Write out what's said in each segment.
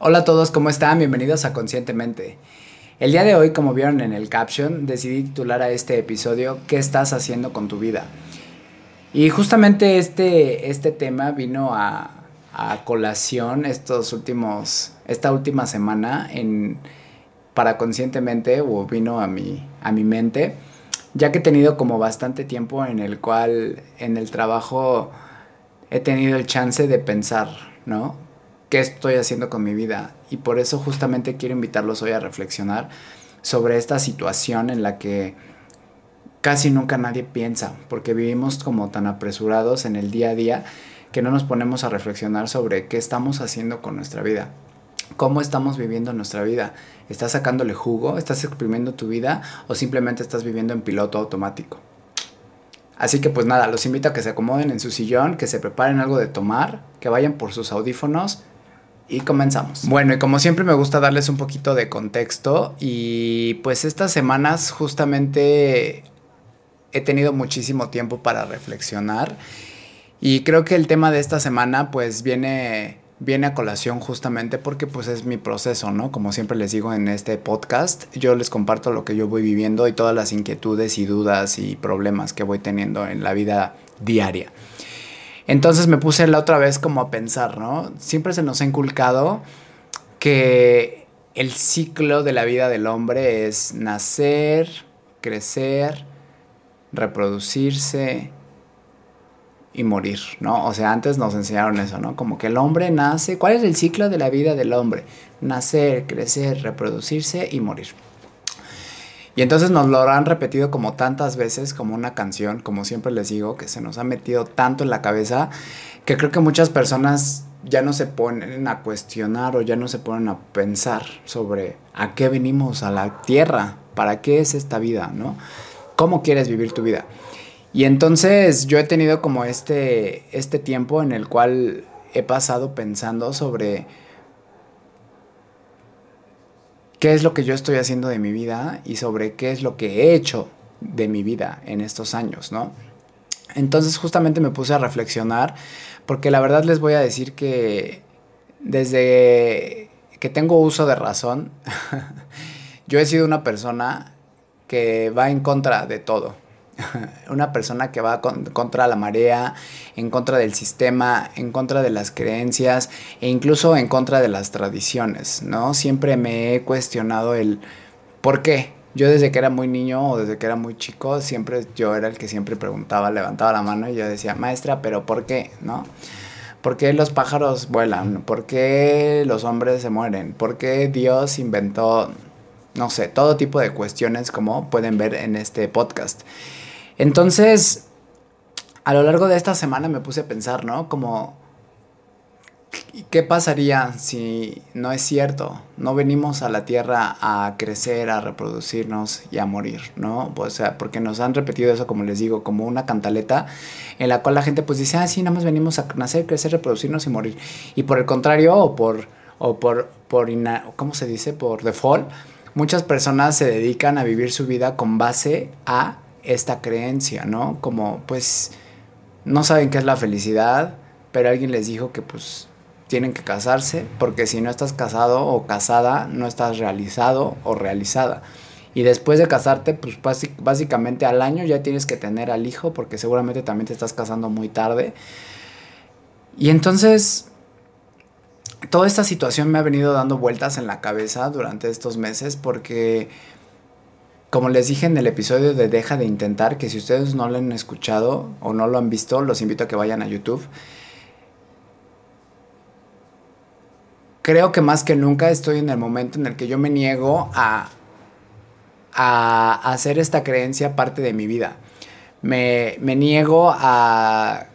Hola a todos, ¿cómo están? Bienvenidos a Conscientemente. El día de hoy, como vieron en el caption, decidí titular a este episodio ¿Qué estás haciendo con tu vida? Y justamente este, este tema vino a, a colación estos últimos, esta última semana en, para Conscientemente o vino a mi, a mi mente, ya que he tenido como bastante tiempo en el cual en el trabajo he tenido el chance de pensar, ¿no? Qué estoy haciendo con mi vida. Y por eso justamente quiero invitarlos hoy a reflexionar sobre esta situación en la que casi nunca nadie piensa, porque vivimos como tan apresurados en el día a día que no nos ponemos a reflexionar sobre qué estamos haciendo con nuestra vida. ¿Cómo estamos viviendo nuestra vida? ¿Estás sacándole jugo? ¿Estás exprimiendo tu vida? ¿O simplemente estás viviendo en piloto automático? Así que pues nada, los invito a que se acomoden en su sillón, que se preparen algo de tomar, que vayan por sus audífonos y comenzamos. Bueno, y como siempre me gusta darles un poquito de contexto y pues estas semanas justamente he tenido muchísimo tiempo para reflexionar y creo que el tema de esta semana pues viene viene a colación justamente porque pues es mi proceso, ¿no? Como siempre les digo en este podcast, yo les comparto lo que yo voy viviendo y todas las inquietudes y dudas y problemas que voy teniendo en la vida diaria. Entonces me puse la otra vez como a pensar, ¿no? Siempre se nos ha inculcado que el ciclo de la vida del hombre es nacer, crecer, reproducirse y morir, ¿no? O sea, antes nos enseñaron eso, ¿no? Como que el hombre nace, ¿cuál es el ciclo de la vida del hombre? Nacer, crecer, reproducirse y morir. Y entonces nos lo han repetido como tantas veces, como una canción, como siempre les digo, que se nos ha metido tanto en la cabeza, que creo que muchas personas ya no se ponen a cuestionar o ya no se ponen a pensar sobre a qué venimos a la tierra, para qué es esta vida, ¿no? ¿Cómo quieres vivir tu vida? Y entonces yo he tenido como este, este tiempo en el cual he pasado pensando sobre qué es lo que yo estoy haciendo de mi vida y sobre qué es lo que he hecho de mi vida en estos años, ¿no? Entonces justamente me puse a reflexionar porque la verdad les voy a decir que desde que tengo uso de razón, yo he sido una persona que va en contra de todo, una persona que va contra la marea, en contra del sistema, en contra de las creencias e incluso en contra de las tradiciones, ¿no? Siempre me he cuestionado el por qué. Yo desde que era muy niño o desde que era muy chico, siempre yo era el que siempre preguntaba, levantaba la mano y yo decía, maestra, pero ¿por qué? ¿No? ¿Por qué los pájaros vuelan? ¿Por qué los hombres se mueren? ¿Por qué Dios inventó, no sé, todo tipo de cuestiones como pueden ver en este podcast? Entonces, a lo largo de esta semana me puse a pensar, ¿no? Como, ¿qué pasaría si no es cierto? No venimos a la Tierra a crecer, a reproducirnos y a morir, ¿no? O sea, porque nos han repetido eso, como les digo, como una cantaleta en la cual la gente pues dice, ah, sí, nada más venimos a nacer, crecer, reproducirnos y morir. Y por el contrario, o por, o por, por ¿cómo se dice? Por default, muchas personas se dedican a vivir su vida con base a esta creencia, ¿no? Como pues no saben qué es la felicidad, pero alguien les dijo que pues tienen que casarse, porque si no estás casado o casada, no estás realizado o realizada. Y después de casarte, pues básicamente al año ya tienes que tener al hijo, porque seguramente también te estás casando muy tarde. Y entonces, toda esta situación me ha venido dando vueltas en la cabeza durante estos meses, porque como les dije en el episodio de Deja de Intentar, que si ustedes no lo han escuchado o no lo han visto, los invito a que vayan a YouTube. Creo que más que nunca estoy en el momento en el que yo me niego a, a hacer esta creencia parte de mi vida. Me, me niego a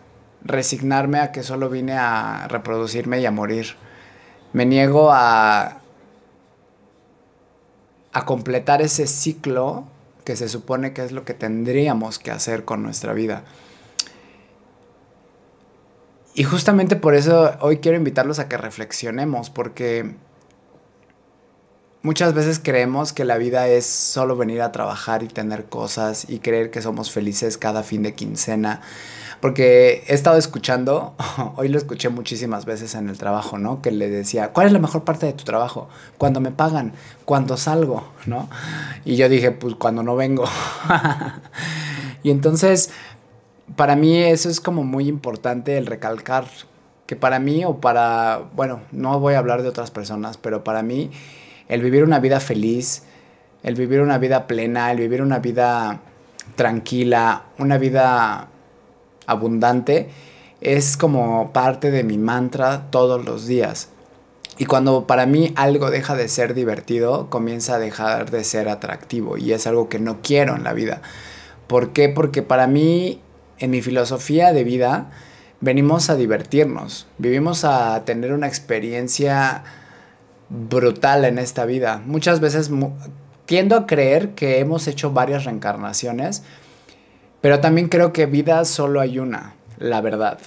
resignarme a que solo vine a reproducirme y a morir. Me niego a a completar ese ciclo que se supone que es lo que tendríamos que hacer con nuestra vida. Y justamente por eso hoy quiero invitarlos a que reflexionemos, porque muchas veces creemos que la vida es solo venir a trabajar y tener cosas y creer que somos felices cada fin de quincena. Porque he estado escuchando, hoy lo escuché muchísimas veces en el trabajo, ¿no? Que le decía, ¿cuál es la mejor parte de tu trabajo? Cuando me pagan, cuando salgo, ¿no? Y yo dije, pues cuando no vengo. y entonces, para mí eso es como muy importante el recalcar que para mí o para, bueno, no voy a hablar de otras personas, pero para mí el vivir una vida feliz, el vivir una vida plena, el vivir una vida tranquila, una vida abundante, es como parte de mi mantra todos los días. Y cuando para mí algo deja de ser divertido, comienza a dejar de ser atractivo y es algo que no quiero en la vida. ¿Por qué? Porque para mí, en mi filosofía de vida, venimos a divertirnos, vivimos a tener una experiencia brutal en esta vida. Muchas veces tiendo a creer que hemos hecho varias reencarnaciones, pero también creo que vida solo hay una, la verdad.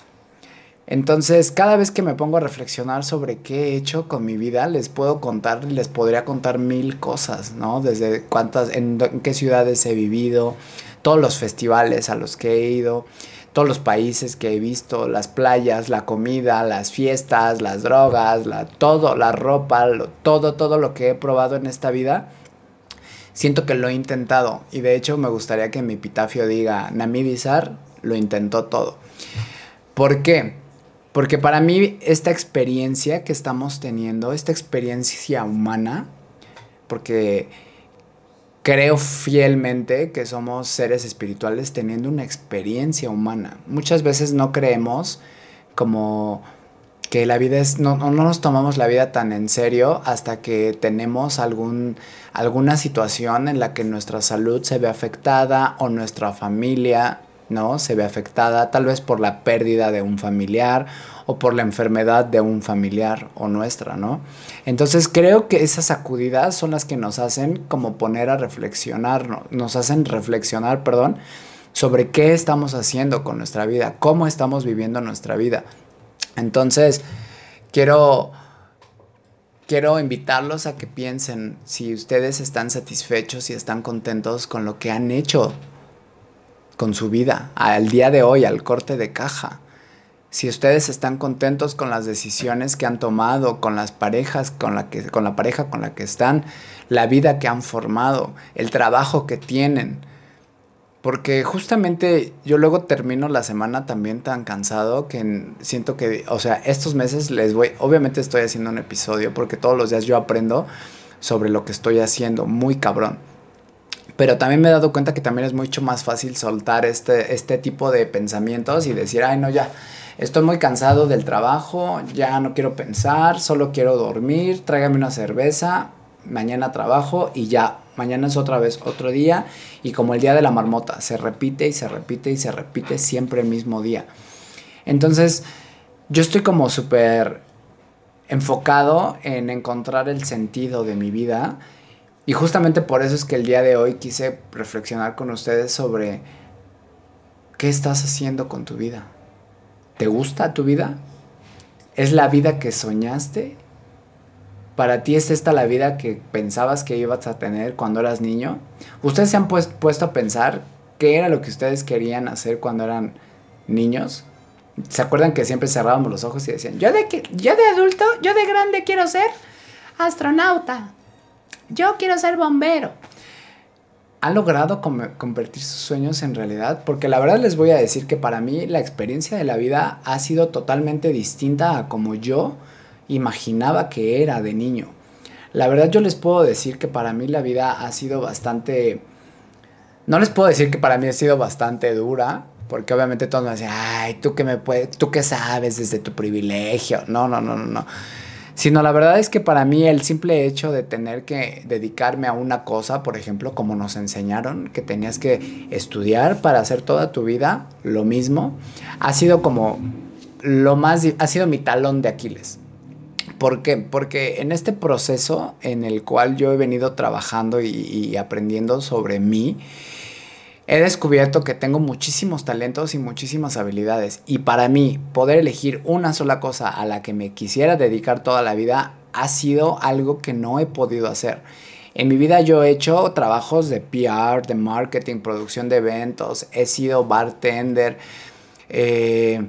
Entonces, cada vez que me pongo a reflexionar sobre qué he hecho con mi vida, les puedo contar, les podría contar mil cosas, ¿no? Desde cuántas, en, qué ciudades he vivido, todos los festivales a los que he ido, todos los países que he visto, las playas, la comida, las fiestas, las drogas, la, todo, la ropa, todo, todo lo que he probado en esta vida siento que lo he intentado y de hecho me gustaría que mi epitafio diga, Nami Bizar lo intentó todo. ¿Por qué? Porque para mí esta experiencia que estamos teniendo, esta experiencia humana, porque creo fielmente que somos seres espirituales teniendo una experiencia humana. Muchas veces no creemos como que la vida es, no, no nos tomamos la vida tan en serio hasta que tenemos algún, alguna situación en la que nuestra salud se ve afectada o nuestra familia, ¿no? Se ve afectada tal vez por la pérdida de un familiar o por la enfermedad de un familiar o nuestra, ¿no? Entonces creo que esas sacudidas son las que nos hacen como poner a reflexionar, nos hacen reflexionar, perdón, sobre qué estamos haciendo con nuestra vida, cómo estamos viviendo nuestra vida. Entonces, quiero, quiero invitarlos a que piensen si ustedes están satisfechos y están contentos con lo que han hecho con su vida, al día de hoy, al corte de caja. Si ustedes están contentos con las decisiones que han tomado, con las parejas, con la, que, con la pareja con la que están, la vida que han formado, el trabajo que tienen, porque justamente yo luego termino la semana también tan cansado que siento que, o sea, estos meses les voy, obviamente estoy haciendo un episodio porque todos los días yo aprendo sobre lo que estoy haciendo, muy cabrón. Pero también me he dado cuenta que también es mucho más fácil soltar este, este tipo de pensamientos y decir, ay no, ya, estoy muy cansado del trabajo, ya no quiero pensar, solo quiero dormir, tráigame una cerveza, mañana trabajo y ya, mañana es otra vez otro día y como el día de la marmota, se repite y se repite y se repite siempre el mismo día. Entonces, yo estoy como súper enfocado en encontrar el sentido de mi vida y justamente por eso es que el día de hoy quise reflexionar con ustedes sobre qué estás haciendo con tu vida. ¿Te gusta tu vida? ¿Es la vida que soñaste? ¿Para ti es esta la vida que pensabas que ibas a tener cuando eras niño? ¿Ustedes se han puesto a pensar qué era lo que ustedes querían hacer cuando eran niños? ¿Se acuerdan que siempre cerrábamos los ojos y decían, yo de, yo de adulto, yo de grande quiero ser astronauta, yo quiero ser bombero? ¿Han logrado convertir sus sueños en realidad? Porque la verdad les voy a decir que para mí la experiencia de la vida ha sido totalmente distinta a como yo imaginaba que era de niño. La verdad yo les puedo decir que para mí la vida ha sido bastante... No les puedo decir que para mí ha sido bastante dura, porque obviamente todos me dicen, ay, tú que me puedes, tú que sabes desde tu privilegio. No, no, no, no, no. Sino la verdad es que para mí el simple hecho de tener que dedicarme a una cosa, por ejemplo, como nos enseñaron, que tenías que estudiar para hacer toda tu vida lo mismo, ha sido como lo más, ha sido mi talón de Aquiles. ¿Por qué? Porque en este proceso en el cual yo he venido trabajando y, aprendiendo sobre mí, he descubierto que tengo muchísimos talentos y muchísimas habilidades. Y para mí, poder elegir una sola cosa a la que me quisiera dedicar toda la vida ha sido algo que no he podido hacer. En mi vida yo he hecho trabajos de PR, de marketing, producción de eventos, he sido bartender, Eh,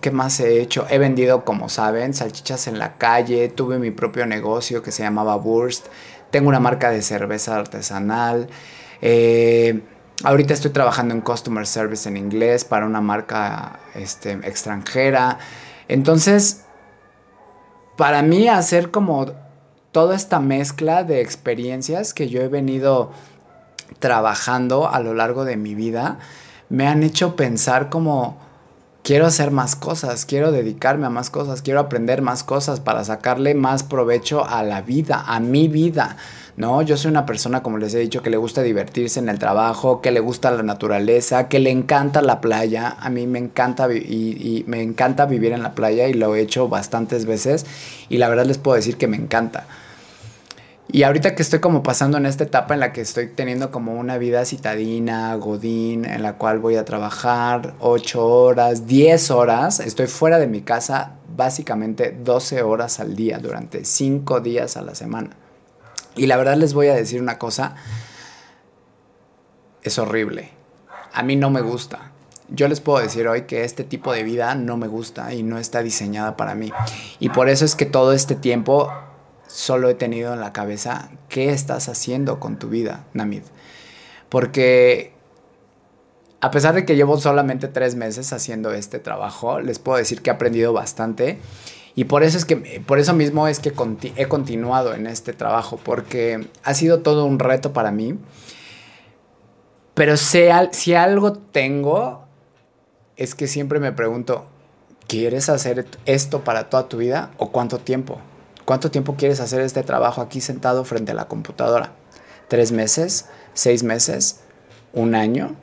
¿Qué más he hecho? He vendido, como saben, salchichas en la calle, tuve mi propio negocio que se llamaba Burst, tengo una marca de cerveza artesanal, eh, ahorita estoy trabajando en Customer Service en inglés para una marca este, extranjera. Entonces, para mí hacer como toda esta mezcla de experiencias que yo he venido trabajando a lo largo de mi vida, me han hecho pensar como quiero hacer más cosas, quiero dedicarme a más cosas, quiero aprender más cosas para sacarle más provecho a la vida, a mi vida. ¿no? Yo soy una persona, como les he dicho, que le gusta divertirse en el trabajo, que le gusta la naturaleza, que le encanta la playa. A mí me encanta y, me encanta vivir en la playa y lo he hecho bastantes veces y la verdad les puedo decir que me encanta. Y ahorita que estoy como pasando en esta etapa en la que estoy teniendo como una vida citadina, godín, en la cual voy a trabajar 8 horas, 10 horas, estoy fuera de mi casa básicamente 12 horas al día durante 5 días a la semana. Y la verdad les voy a decir una cosa, es horrible. A mí no me gusta. Yo les puedo decir hoy que este tipo de vida no me gusta y no está diseñada para mí. Y por eso es que todo este tiempo solo he tenido en la cabeza qué estás haciendo con tu vida, Namid. Porque a pesar de que llevo solamente tres meses haciendo este trabajo, les puedo decir que he aprendido bastante. Y por eso es que, por eso mismo es que he continuado en este trabajo, porque ha sido todo un reto para mí. Pero si algo tengo, es que siempre me pregunto, ¿quieres hacer esto para toda tu vida o cuánto tiempo? ¿Cuánto tiempo quieres hacer este trabajo aquí sentado frente a la computadora? ¿Tres meses? ¿Seis meses? ¿Un año?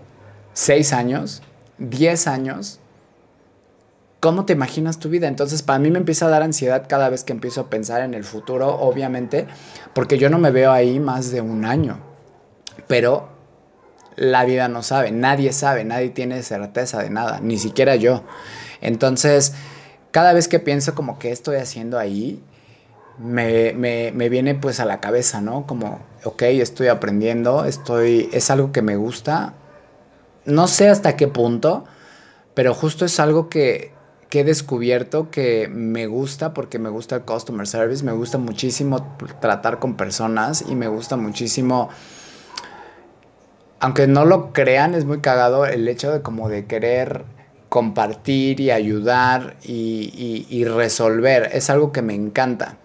¿Seis años? ¿Diez años? ¿Cómo te imaginas tu vida? Entonces, para mí me empieza a dar ansiedad cada vez que empiezo a pensar en el futuro, obviamente, porque yo no me veo ahí más de un año. Pero la vida no sabe, nadie sabe, nadie tiene certeza de nada, ni siquiera yo. Entonces, cada vez que pienso como que estoy haciendo ahí, me, me, me, viene pues a la cabeza, ¿no? Como, ok, estoy aprendiendo, estoy, es algo que me gusta, no sé hasta qué punto, pero justo es algo que, que he descubierto que me gusta porque me gusta el customer service, me gusta muchísimo tratar con personas y me gusta muchísimo aunque no lo crean, es muy cagado el hecho de como de querer compartir y ayudar y, y resolver. Es algo que me encanta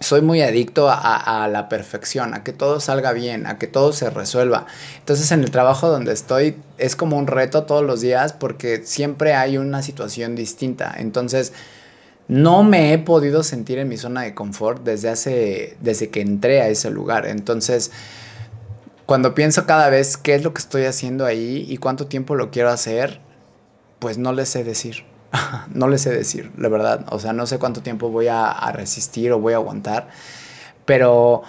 soy muy adicto a, la perfección, a que todo salga bien, a que todo se resuelva. Entonces en el trabajo donde estoy es como un reto todos los días porque siempre hay una situación distinta. Entonces no me he podido sentir en mi zona de confort desde hace, desde que entré a ese lugar. Entonces cuando pienso cada vez qué es lo que estoy haciendo ahí y cuánto tiempo lo quiero hacer, pues no les sé decir. no les sé decir, la verdad. O sea, no sé cuánto tiempo voy a, resistir o voy a aguantar. Pero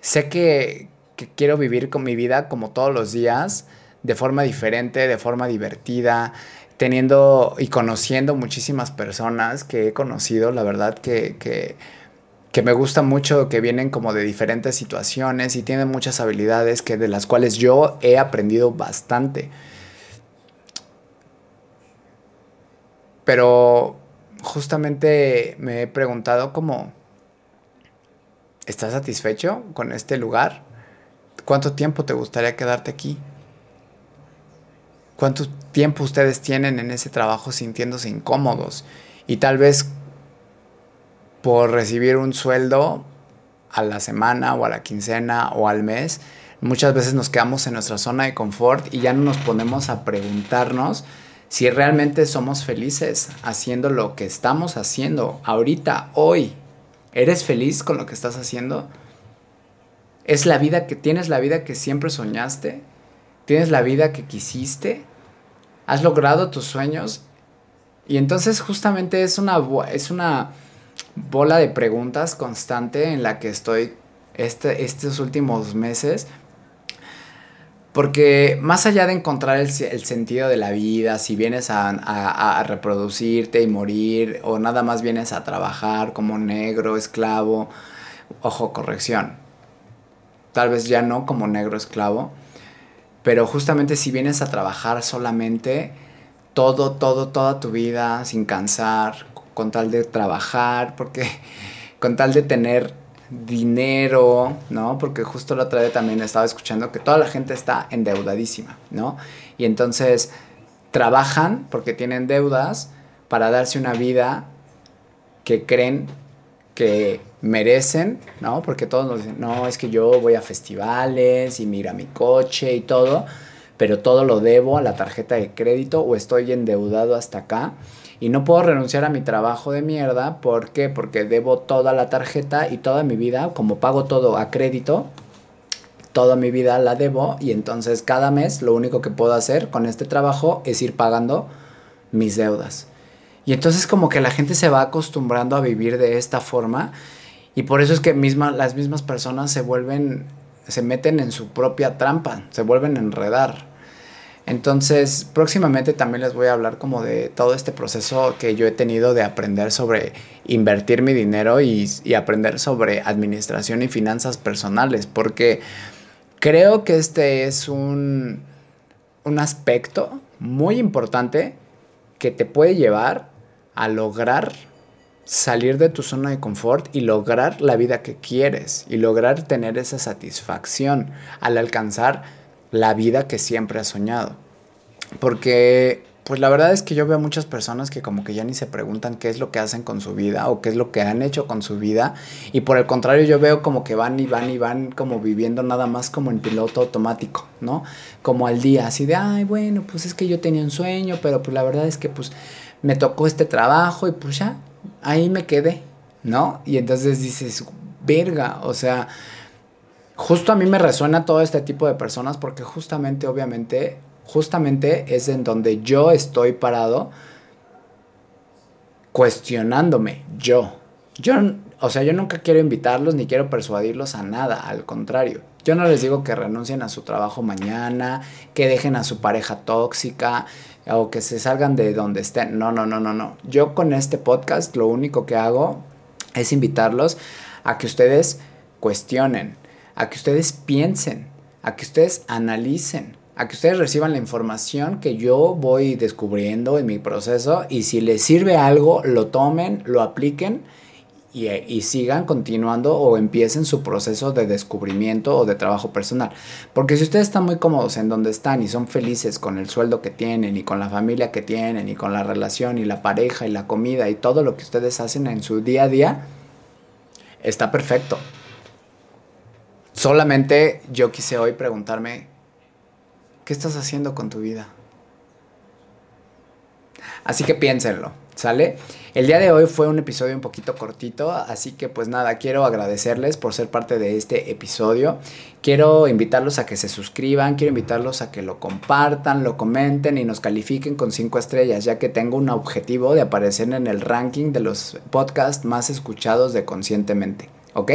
sé que, quiero vivir con mi vida como todos los días, de forma diferente, de forma divertida, teniendo y conociendo muchísimas personas que he conocido, la verdad que, que, que, me gusta mucho, que vienen como de diferentes situaciones y tienen muchas habilidades que de las cuales yo he aprendido bastante. Pero justamente me he preguntado como, ¿estás satisfecho con este lugar? ¿Cuánto tiempo te gustaría quedarte aquí? ¿Cuánto tiempo ustedes tienen en ese trabajo sintiéndose incómodos? Y tal vez por recibir un sueldo a la semana o a la quincena o al mes, muchas veces nos quedamos en nuestra zona de confort y ya no nos ponemos a preguntarnos si realmente somos felices haciendo lo que estamos haciendo ahorita, hoy. ¿Eres feliz con lo que estás haciendo? ¿Es la vida que tienes la vida que siempre soñaste? ¿Tienes la vida que quisiste? ¿Has logrado tus sueños? Y entonces justamente es una, es una bola de preguntas constante en la que estoy este, estos últimos meses porque más allá de encontrar el, sentido de la vida, si vienes a, reproducirte y morir, o nada más vienes a trabajar como negro, esclavo, ojo, corrección, tal vez ya no como negro esclavo, pero justamente si vienes a trabajar solamente, todo, todo, toda tu vida sin cansar, con tal de trabajar, porque con tal de tener dinero, ¿no? Porque justo la otra vez también estaba escuchando que toda la gente está endeudadísima, ¿no? Y entonces trabajan porque tienen deudas para darse una vida que creen que merecen, ¿no? Porque todos nos dicen, no, es que yo voy a festivales y mira mi coche y todo, pero todo lo debo a la tarjeta de crédito o estoy endeudado hasta acá y no puedo renunciar a mi trabajo de mierda. ¿Por qué? Porque debo toda la tarjeta y toda mi vida, como pago todo a crédito, toda mi vida la debo y entonces cada mes lo único que puedo hacer con este trabajo es ir pagando mis deudas. Y entonces como que la gente se va acostumbrando a vivir de esta forma y por eso es que misma, las mismas personas se vuelven, se meten en su propia trampa, se vuelven a enredar. Entonces, próximamente también les voy a hablar como de todo este proceso que yo he tenido de aprender sobre invertir mi dinero y, aprender sobre administración y finanzas personales, porque creo que este es un, un aspecto muy importante que te puede llevar a lograr salir de tu zona de confort y lograr la vida que quieres y lograr tener esa satisfacción al alcanzar la vida que siempre has soñado. Porque, pues la verdad es que yo veo muchas personas que como que ya ni se preguntan qué es lo que hacen con su vida o qué es lo que han hecho con su vida. Y por el contrario, yo veo como que van y van y van como viviendo nada más como en piloto automático, ¿no? Como al día, así de, ay, bueno, pues es que yo tenía un sueño, pero pues la verdad es que pues me tocó este trabajo y pues ya, ahí me quedé, ¿no? Y entonces dices, verga, o sea justo a mí me resuena todo este tipo de personas porque justamente, obviamente, justamente es en donde yo estoy parado cuestionándome, yo. Yo, o sea, yo nunca quiero invitarlos ni quiero persuadirlos a nada, al contrario. Yo no les digo que renuncien a su trabajo mañana, que dejen a su pareja tóxica o que se salgan de donde estén. No, no, no, no, no. Yo con este podcast lo único que hago es invitarlos a que ustedes cuestionen, a que ustedes piensen, a que ustedes analicen, a que ustedes reciban la información que yo voy descubriendo en mi proceso y si les sirve algo, lo tomen, lo apliquen y, y, sigan continuando o empiecen su proceso de descubrimiento o de trabajo personal. Porque si ustedes están muy cómodos en donde están y son felices con el sueldo que tienen y con la familia que tienen y con la relación y la pareja y la comida y todo lo que ustedes hacen en su día a día, está perfecto. Solamente yo quise hoy preguntarme, ¿qué estás haciendo con tu vida? Así que piénsenlo, ¿sale? El día de hoy fue un episodio un poquito cortito, así que pues nada, quiero agradecerles por ser parte de este episodio. Quiero invitarlos a que se suscriban, quiero invitarlos a que lo compartan, lo comenten y nos califiquen con cinco estrellas, ya que tengo un objetivo de aparecer en el ranking de los podcasts más escuchados de Conscientemente, ¿ok?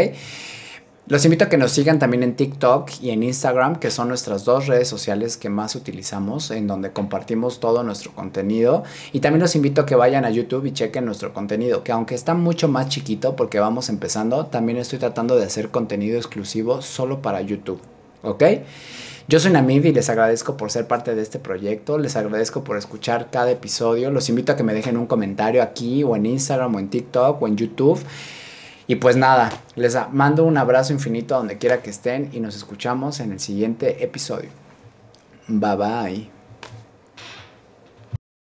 Los invito a que nos sigan también en TikTok y en Instagram, que son nuestras dos redes sociales que más utilizamos, en donde compartimos todo nuestro contenido. Y también los invito a que vayan a YouTube y chequen nuestro contenido, que aunque está mucho más chiquito porque vamos empezando, también estoy tratando de hacer contenido exclusivo solo para YouTube. ¿Ok? Yo soy Namid y les agradezco por ser parte de este proyecto, les agradezco por escuchar cada episodio, los invito a que me dejen un comentario aquí o en Instagram o en TikTok o en YouTube. Y pues nada, les mando un abrazo infinito a donde quiera que estén y nos escuchamos en el siguiente episodio. Bye bye.